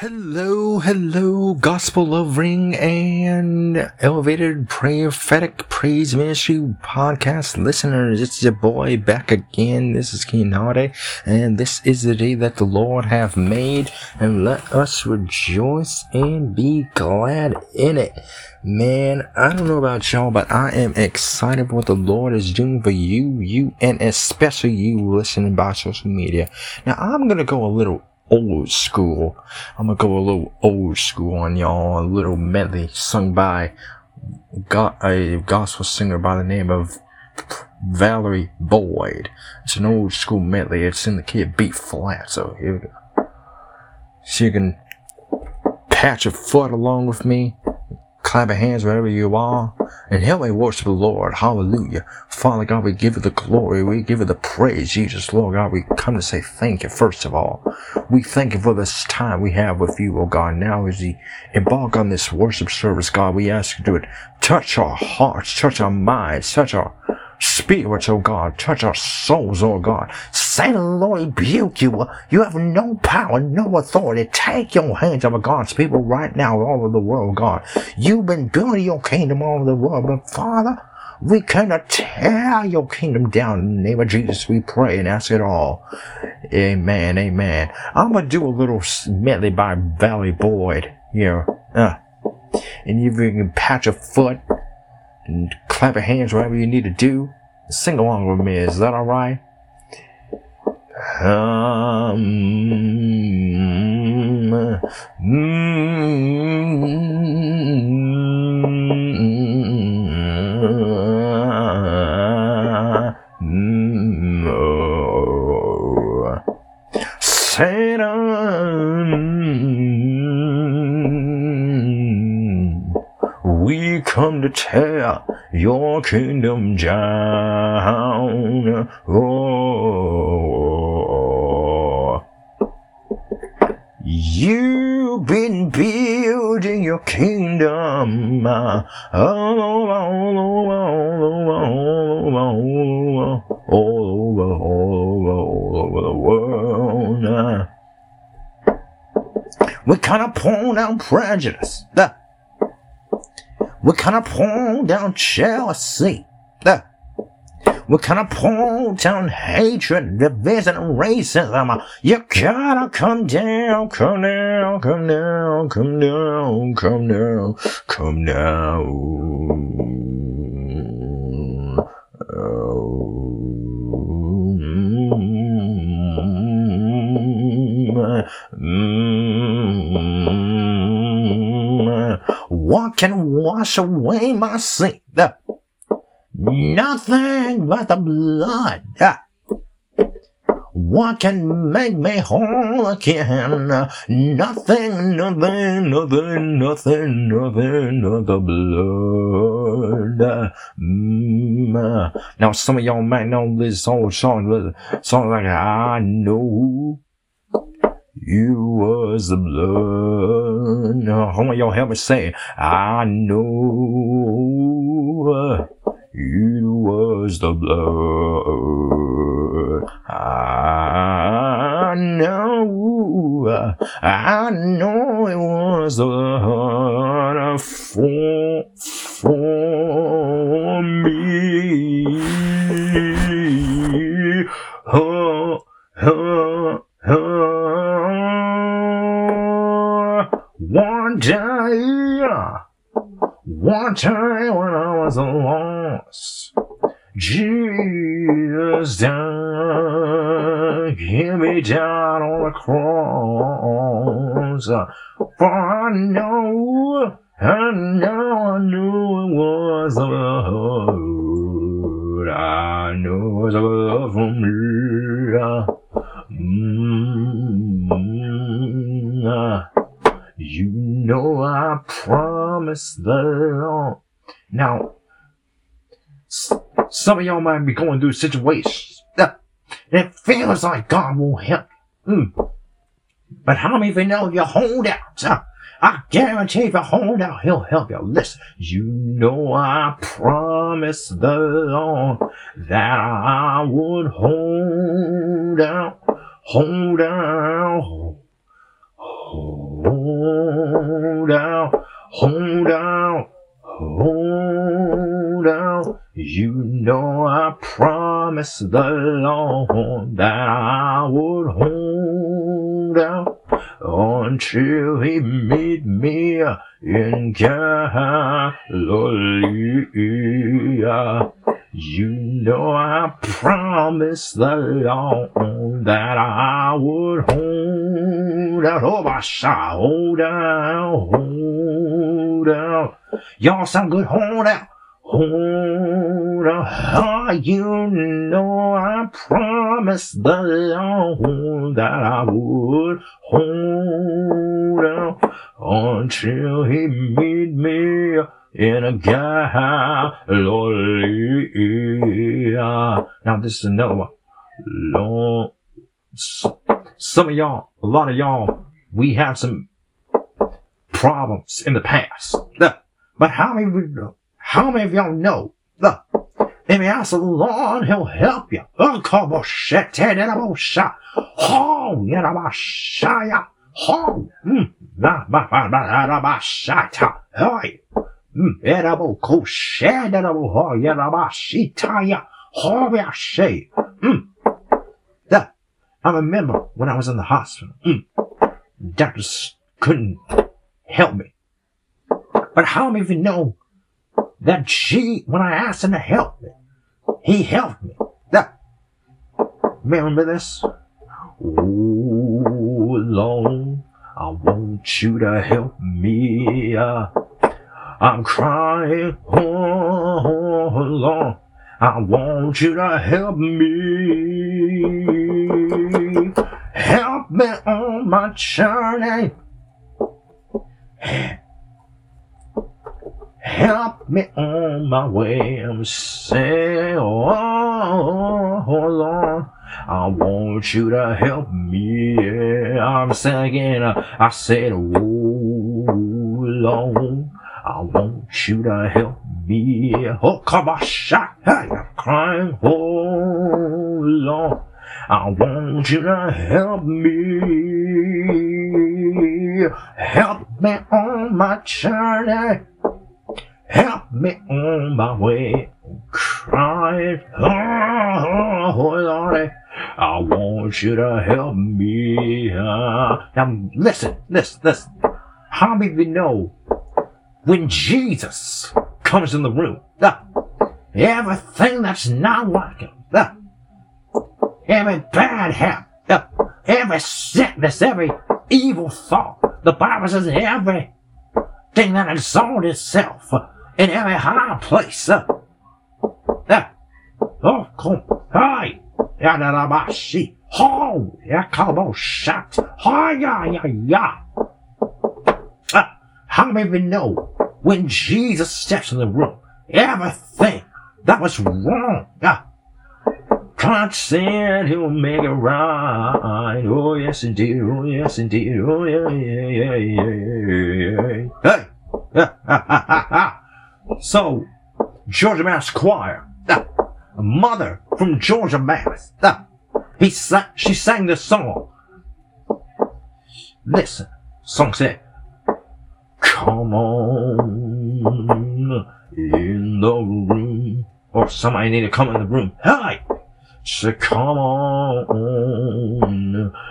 Hello, hello, gospel loving and elevated prophetic praise ministry podcast listeners. It's your boy back again. This is Keenan, and this is the day that the Lord hath made, and let us rejoice and be glad in it. Man, I don't know about y'all, but I am excited for what the Lord is doing for you, you, and especially you listening by social media. Now, I'm gonna go a little old school. I'm gonna go a little old school on y'all. A little medley sung by a gospel singer by the name of Valerie Boyd. It's an old school medley. It's in the key of B flat. So here we go. So you can patch a foot along with me clap your hands wherever you are, and help me worship the Lord. Hallelujah. Father God, we give you the glory. We give you the praise. Jesus, Lord God, we come to say thank you, first of all. We thank you for this time we have with you, oh God. Now as we embark on this worship service, God, we ask you to touch our hearts, touch our minds, touch our spirits, oh God. Touch our souls, oh God. Satan, Lord, rebuke you. You have no power, no authority. Take your hands over God's people right now all over the world, God. You've been building your kingdom all over the world, but Father, we cannot tear your kingdom down. In the name of Jesus, we pray and ask it all. Amen, amen. I'm gonna do a little medley by Valerie Boyd here. Uh, and if you can patch a foot clap your hands whatever you need to do. Sing along with me. Is that all right? Um, mm, come to tear your kingdom down. Oh, you've been building your kingdom uh, all over, all over, all over, all over, the world. Uh. We of pull down prejudice. Uh. We kind of pull down jealousy. Uh, we kind of pull down hatred, division, and racism. You gotta come down, come down, come down, come down, come down, come down. What can wash away my sin? Nothing but the blood. What can make me whole again? Nothing, nothing, nothing, nothing, nothing but the blood. Mm. Now, some of y'all might know this old song, but song like I know you was the blood. Now, how y'all help me say, I know you was the blood. I know, I know it was the blood for, for me. Was lost, Jesus died, me down on the cross. For I know, I know, I knew it was the some of y'all might be going through situations. Uh, it feels like God won't help you. Mm. But how many of you know if you hold out? I guarantee if you hold out, He'll help you. Listen, you know I promised the Lord that I would hold out, hold out, hold out, hold out, hold out. You know I promised the Lord that I would hold out until he meet me in Galilee. You know I promised the Lord that I would hold out. Oh, my shot, hold out, hold out. Y'all sound good, hold out. Hold out, oh, ah, you know I promised the Lord that I would hold out until He meet me in a Galilee. Now this is another one. Long, some of y'all, a lot of y'all, we have some problems in the past. But how many, how many of y'all know? Look, if you ask the Lord, He'll help you. That I remember when I was in the hospital. Mm. Doctors couldn't help me. But how many of you know that she, when I asked him to help me, he helped me. That, remember this? Oh, Lord, I want you to help me. Uh, I'm crying, oh Lord, I want you to help me. Help me on my journey. Help me on my way. I'm saying, oh, Lord. I want you to help me. I'm singing. I said, oh Lord. I want you to help me. Oh, come on, shot. I'm crying. Oh, Lord. I want you to help me. Help me on my journey. Help me on my way. Crying. Oh, Lord. I want you to help me. Uh, now, listen, listen, listen. How many of you know when Jesus comes in the room, everything that's not uh, every bad habit, every sickness, every evil thought, the Bible says everything that exalts itself in every high place, uh, oh, come, hi, yadadabashi, ho, yakabo shat, ha, ya, ya, ya. Uh, how many of you know when Jesus steps in the room, everything that was wrong, uh, God said he'll make it right. Oh, yes, indeed. Oh, yes, indeed. Oh, yeah, yeah, yeah, yeah, yeah. yeah. Hey! So, Georgia Mass Choir, uh, a mother from Georgia Mass, uh, he sa- she sang this song. Listen, song said, Come on in the room. Or somebody need to come in the room. Hi! So come on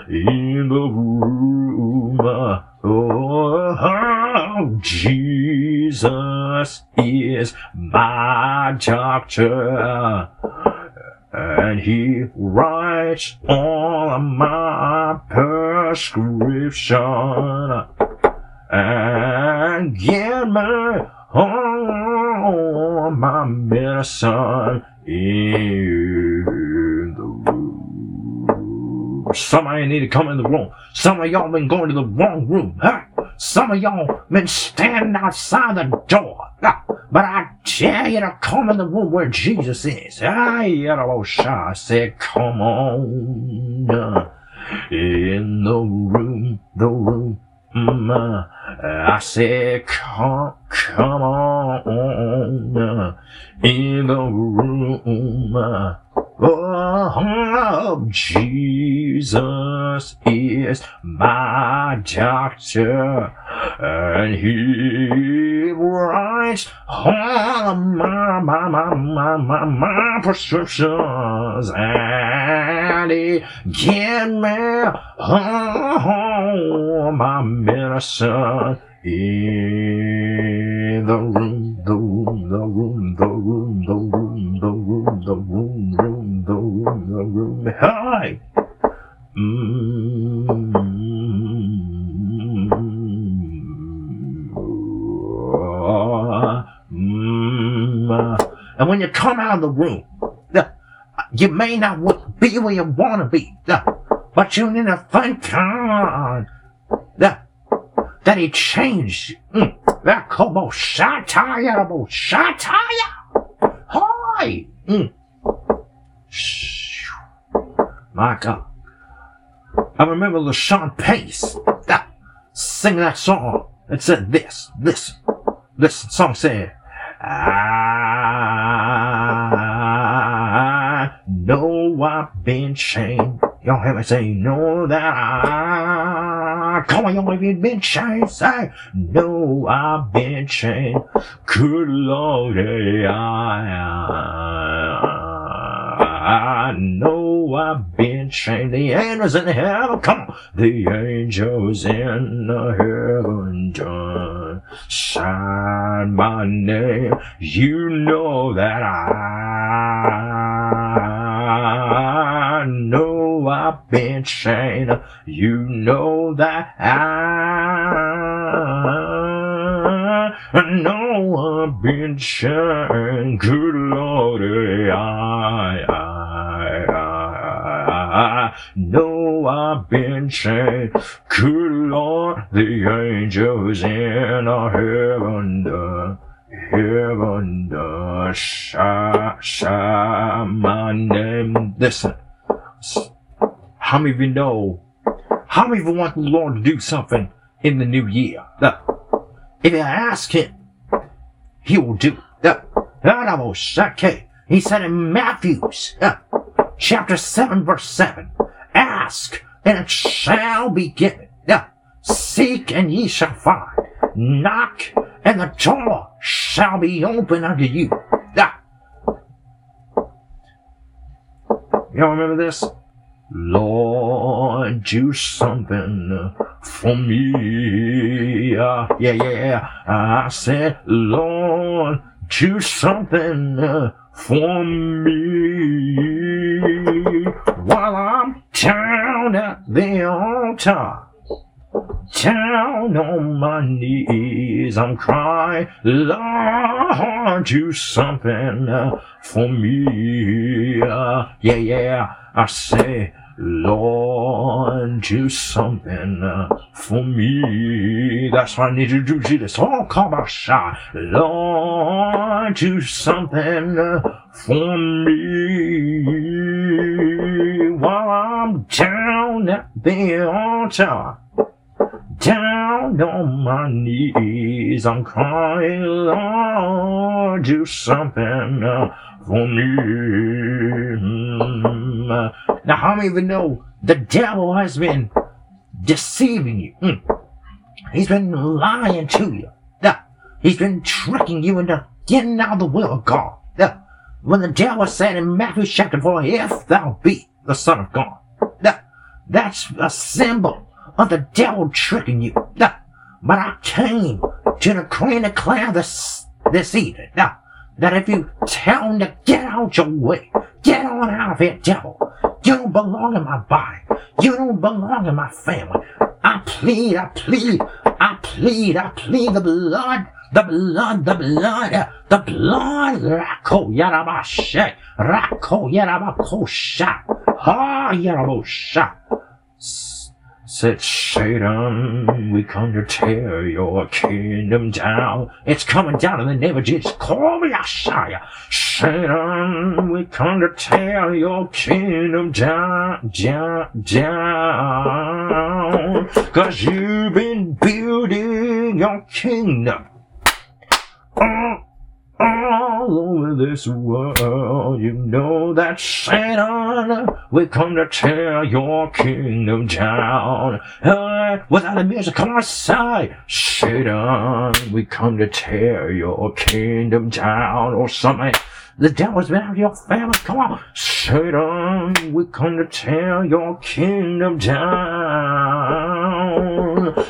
in the room. Oh, Jesus is my doctor. And he writes all my prescription and get me all my medicine in the room. Somebody need to come in the room. Some of y'all been going to the wrong room. Huh? Some of y'all been standing outside the door. Huh? But I tell you to come in the room where Jesus is. Ah, I I said, come on. In the room, the room. Mm, uh, I said, come, come on in the room. Oh, Jesus is my doctor, and he writes all my, my, my, my, my, my prescriptions, and he gives me all my medicine in the room, the room, the room, the room, the room, the room, the room, room, the room, the room. Hi. Mm. Mm. And when you come out of the room, you may not be where you want to be, but you need to thank God that he changed. Mm, that kobo satire, bo satire. Hi. Mm. My God. I remember LaShun Pace that sing that song. It said this, this, this song said, I know I've been chained. Y'all hear me say, know that I, come on, y'all, have been chained? Say, no, I've been chained. Good Lord, I, I know I've been chained. The angels in heaven, come on. The angels in the heaven done sign my name. You know that I know I've been chained. You know that I know I've been chained. Good Lord, I, I I know I've been chained. Good Lord, the angels in our heaven, heaven, the shy, shy, my name. Listen, how many of you know? How many of you want the Lord to do something in the new year? If you ask Him, He will do. That oh, He said in Matthew's chapter 7, verse 7. Ask, and it shall be given. Seek, and ye shall find. Knock, and the door shall be open unto you. Y'all remember this? Lord, do something for me. Yeah, yeah, yeah. I said, Lord, do something for me while I'm down at the altar. Down on my knees, I'm crying, Lord, do something for me. Yeah, yeah, I say, Lord, do something for me. That's what I need you to do, Jesus. Oh, come on, shot. Lord, do something for me. While I'm down at the altar, down on my knees, I'm crying, Lord, do something uh, for me. Now, how many of you know the devil has been deceiving you? Mm. He's been lying to you. He's been tricking you into getting out of the will of God. When the devil said in Matthew chapter 4, if thou be the Son of God. That's a symbol of the devil tricking you. But I came to decree and declare this, this evening. That if you tell him to get out your way, get on out of here, devil. You don't belong in my body. You don't belong in my family. I plead, I plead, I plead, I plead the blood, the blood, the blood, the blood. Rako yarabashe, rako yarabakosha, ha yarabosha said Satan, we come to tear your kingdom down. It's coming down in the name of Jesus. Call me Ashaya. Satan, we come to tear your kingdom down, down, down. Cause you've been building your kingdom. Uh, all over this world. You know that Satan, we come to tear your kingdom down. Uh, without the music, come on, say, Satan, we come to tear your kingdom down, or something. The devil's been out of your family. Come on. Satan, we come to tear your kingdom down.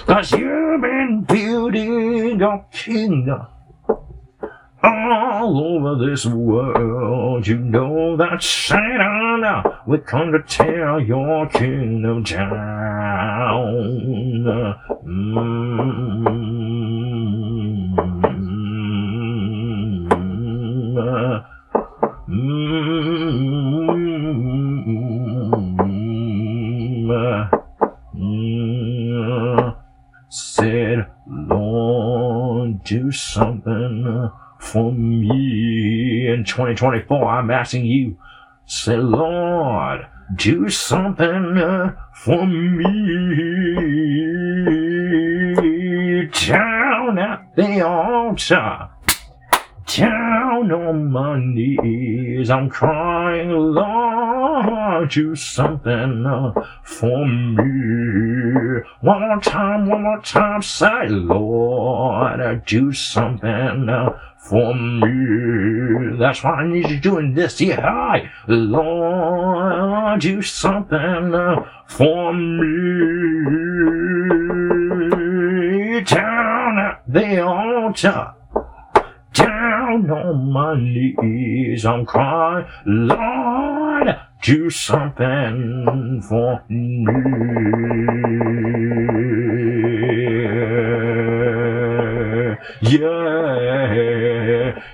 Cause you've been building your kingdom all over this world. You know that Satan, we come to tear your kingdom down. Mm-hmm. Said, Lord, do something for me in 2024. I'm asking you, say, Lord, do something for me down at the altar down on my knees. I'm crying, Lord, do something uh, for me. One more time, one more time, say, Lord, do something uh, for me. That's why I need you doing this. Yeah, I, Lord, do something for me. Down at the altar down on my knees. I'm crying, Lord, do something for me. Yeah,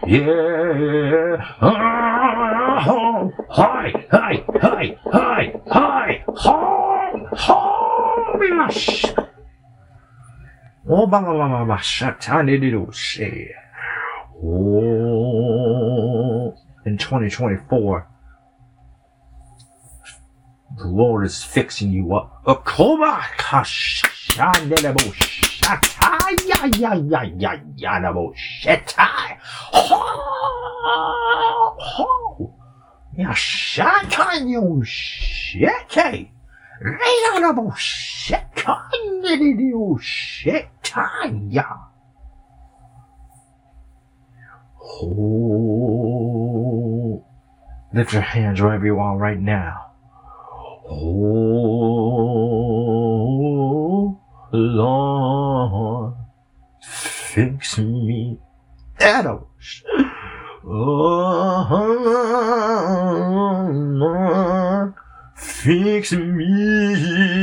yeah. Oh, hi, hi, hi, hi, hi, Oh, need to. Oh, in 2024, the Lord is fixing you up. Akoma kashandelebo shatai ya ya ya ya ya nabo shatai. Ho ho. Ya shatai yo shatai. Reyanabo shatai yo shatai ya. Oh, lift your hands wherever you are right now. Oh, Lord, fix me. Adams. Oh, oh, oh, oh, fix me.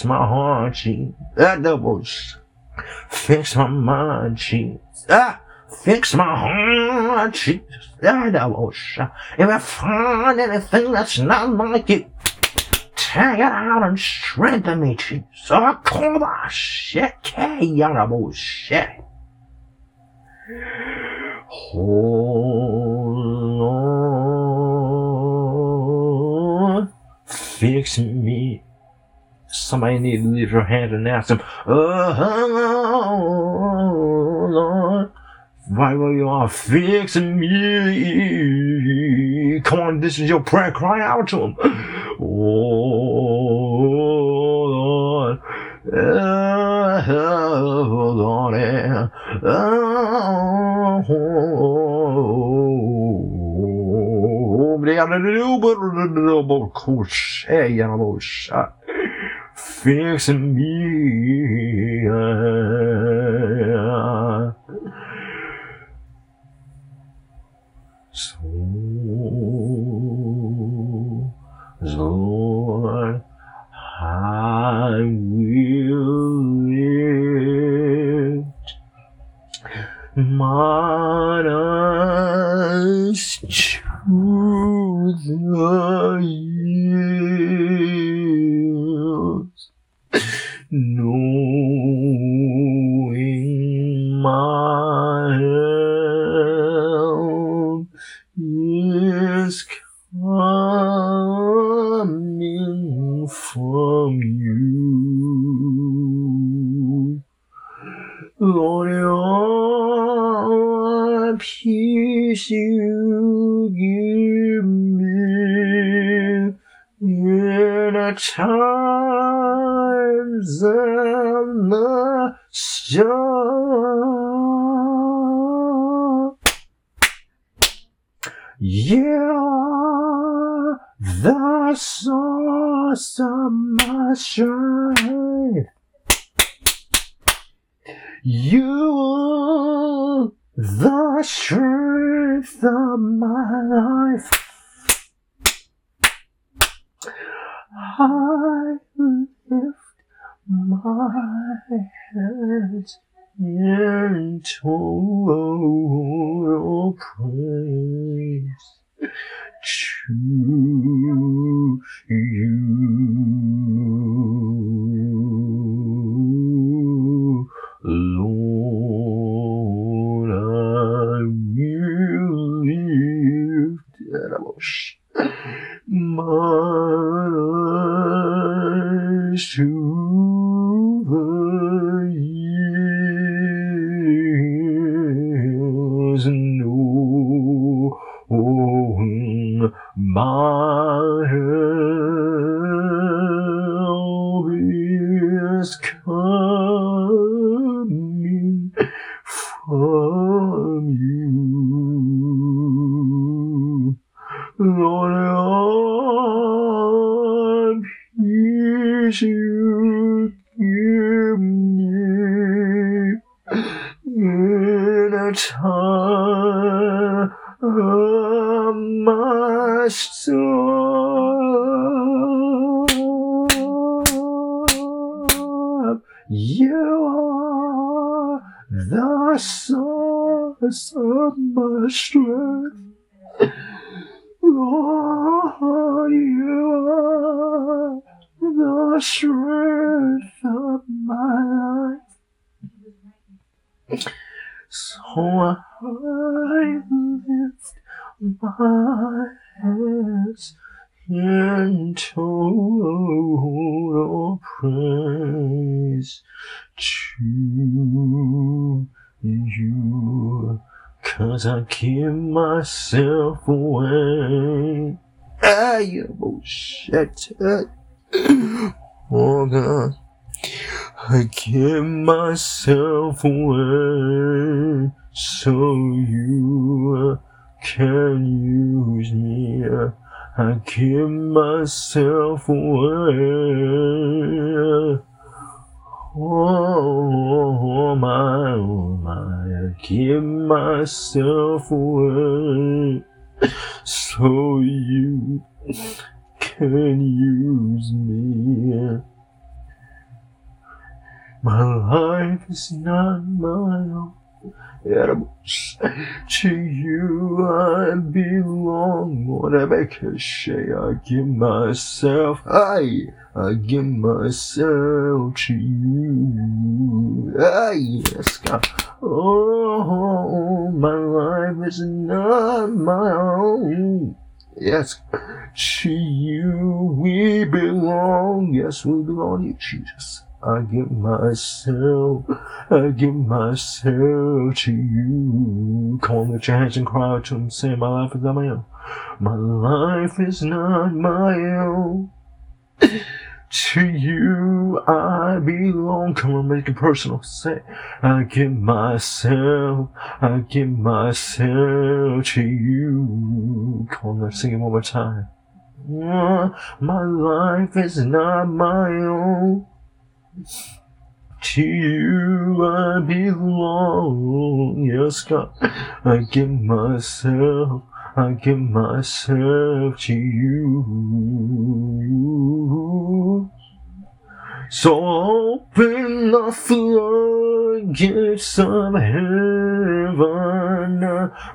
Fix my heart, Jesus. That doubles. Fix my mind, Jesus. Ah, fix my heart, Jesus. That doubles. If I find anything that's not like you, take it out and strengthen me, Jesus. Oh, call on, shit, yeah, bullshit. Oh, Lord, fix me. Somebody need to lift your hand and ask him, Oh, Lord, right where you are, fix me. Come on, this is your prayer. Cry out to him. Oh, Lord. Oh, Lord. Oh, Fix me. So, Lord, I will lift mine eyes times of the storm. Yeah, the source of my strength. You are the strength of my life. I lift my hands in total praise. To you, is source of my strength. Lord, you are the strength of my life. So I lift my hands in total praise to you. Cause I give myself away. Ah, you bullshit. Oh God. I give myself away so you can use me. I give myself away. Oh my, oh my, I give myself away so you can use me. My life is not my own. Animals. To you I belong. Whatever cliche, I give myself. I, I give myself to you. Ah, yes, God. Oh, my life is not my own. Yes, to you we belong. Yes, we belong to you, Jesus. I give myself, I give myself to you. Lift your hands and cry to him, say, My life is not my own. My life is not my own. To you I belong. Come on, make it personal. Say, I give myself, I give myself to you. Come on, let's sing it one more time. Mm, my life is not my own. To you I belong, yes God. I give myself, I give myself to you. So open the floodgates of heaven,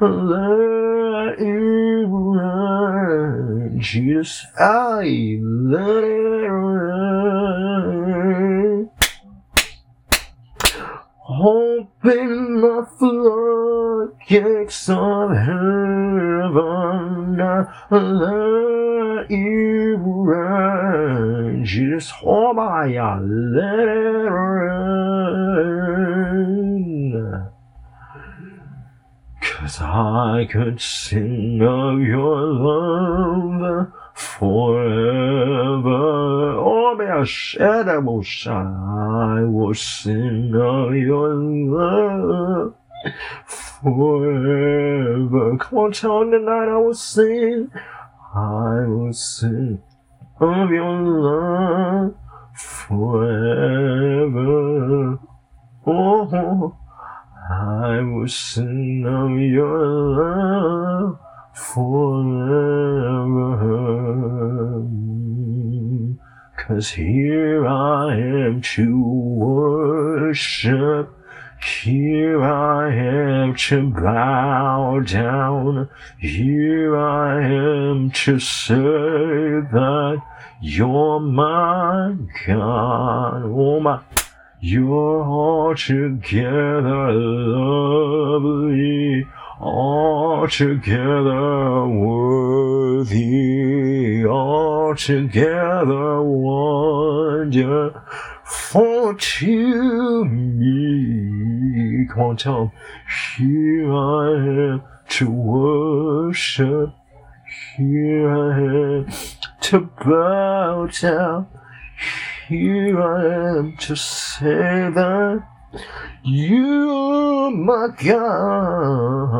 let it rain. Jesus, I let it rain. Open the floodgates of heaven, let it rain. Jesus, oh my, let it rain. Cause I could sing of your love forever. Oh, may I shed I will sing of your love forever. Come on, tell tonight I will sing. I will sing of your love forever. Oh, I will sing of your love forever. Cause here I am to worship. Here I am to bow down. Here I am to say that you're my God. Oh my. You're altogether lovely altogether worthy, altogether wonderful to me. Come on, tell them, here I am to worship, here I am to bow down, here I am to say that you, my God,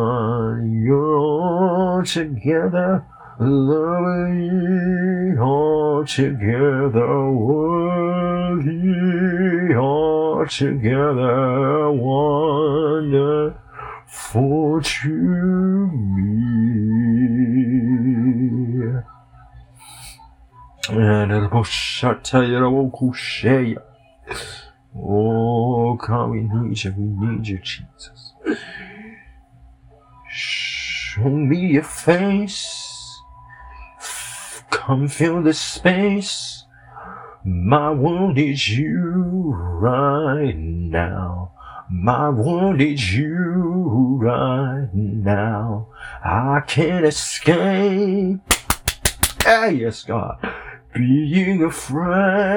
you're all together lovely, all together worthy, all together wonderful to me. And it'll shut you, will share Oh, God, we need you. We need you, Jesus. Show me your face. Come fill the space. My world is you right now. My world is you right now. I can't escape. Ah, yes, God. Being afraid.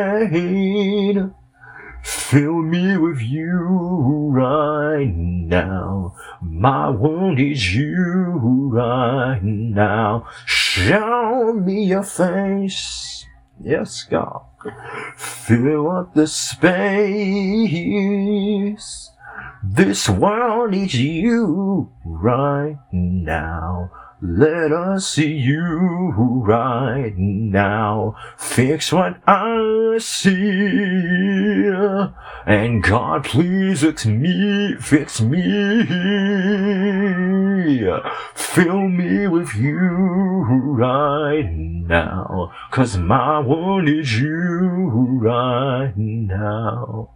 Fill me with you right now. My wound is you right now. Show me your face. Yes, God. Fill up the space. This world needs you right now. Let us see you right now. Fix what I see. And God, please fix me, fix me. Fill me with you right now. Cause my one is you right now.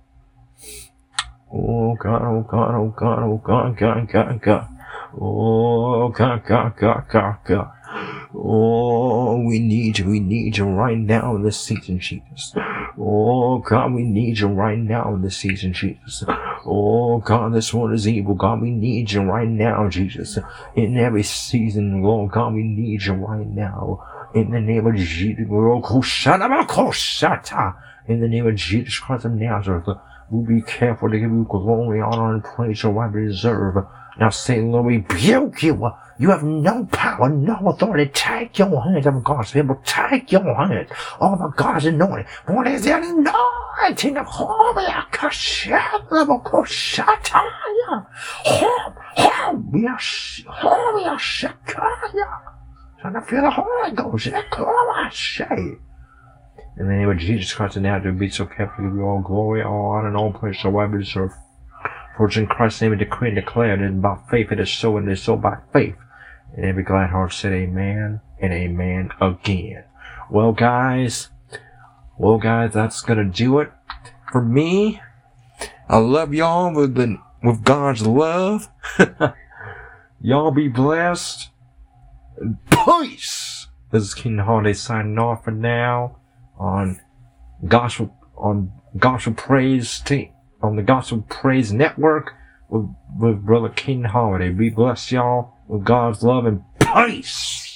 Oh God, oh God, oh God, oh God, God, God, God. Oh, God, God, God, God, God. Oh, we need you. We need you right now in this season, Jesus. Oh, God, we need you right now in this season, Jesus. Oh, God, this one is evil. God, we need you right now, Jesus. In every season, Lord God, we need you right now. In the name of Jesus. In the name of Jesus Christ of Nazareth, we'll be careful to give you glory, honor, and praise you right deserve. Now Satan, Lord, rebuke you. You have no power, no authority. Take your hands off God's people. Take your hands off of God's anointing. What is the anointing of Holy Akashataya? Holy Akashataya. Trying to feel the Holy Ghost. In the name of Jesus Christ, and now to be so to give you all glory, all honor, and all praise, so I deserve. For it's in Christ's name we decree and declare that by faith it is so and it is so by faith. And every glad heart said amen and amen again. Well guys, well guys, that's gonna do it for me. I love y'all with the, with God's love. y'all be blessed. Peace! This is Keenan Holliday signing off for now on gospel, on gospel praise team on the Gospel Praise Network with, with Brother Keenan Holliday. We bless y'all with God's love and peace.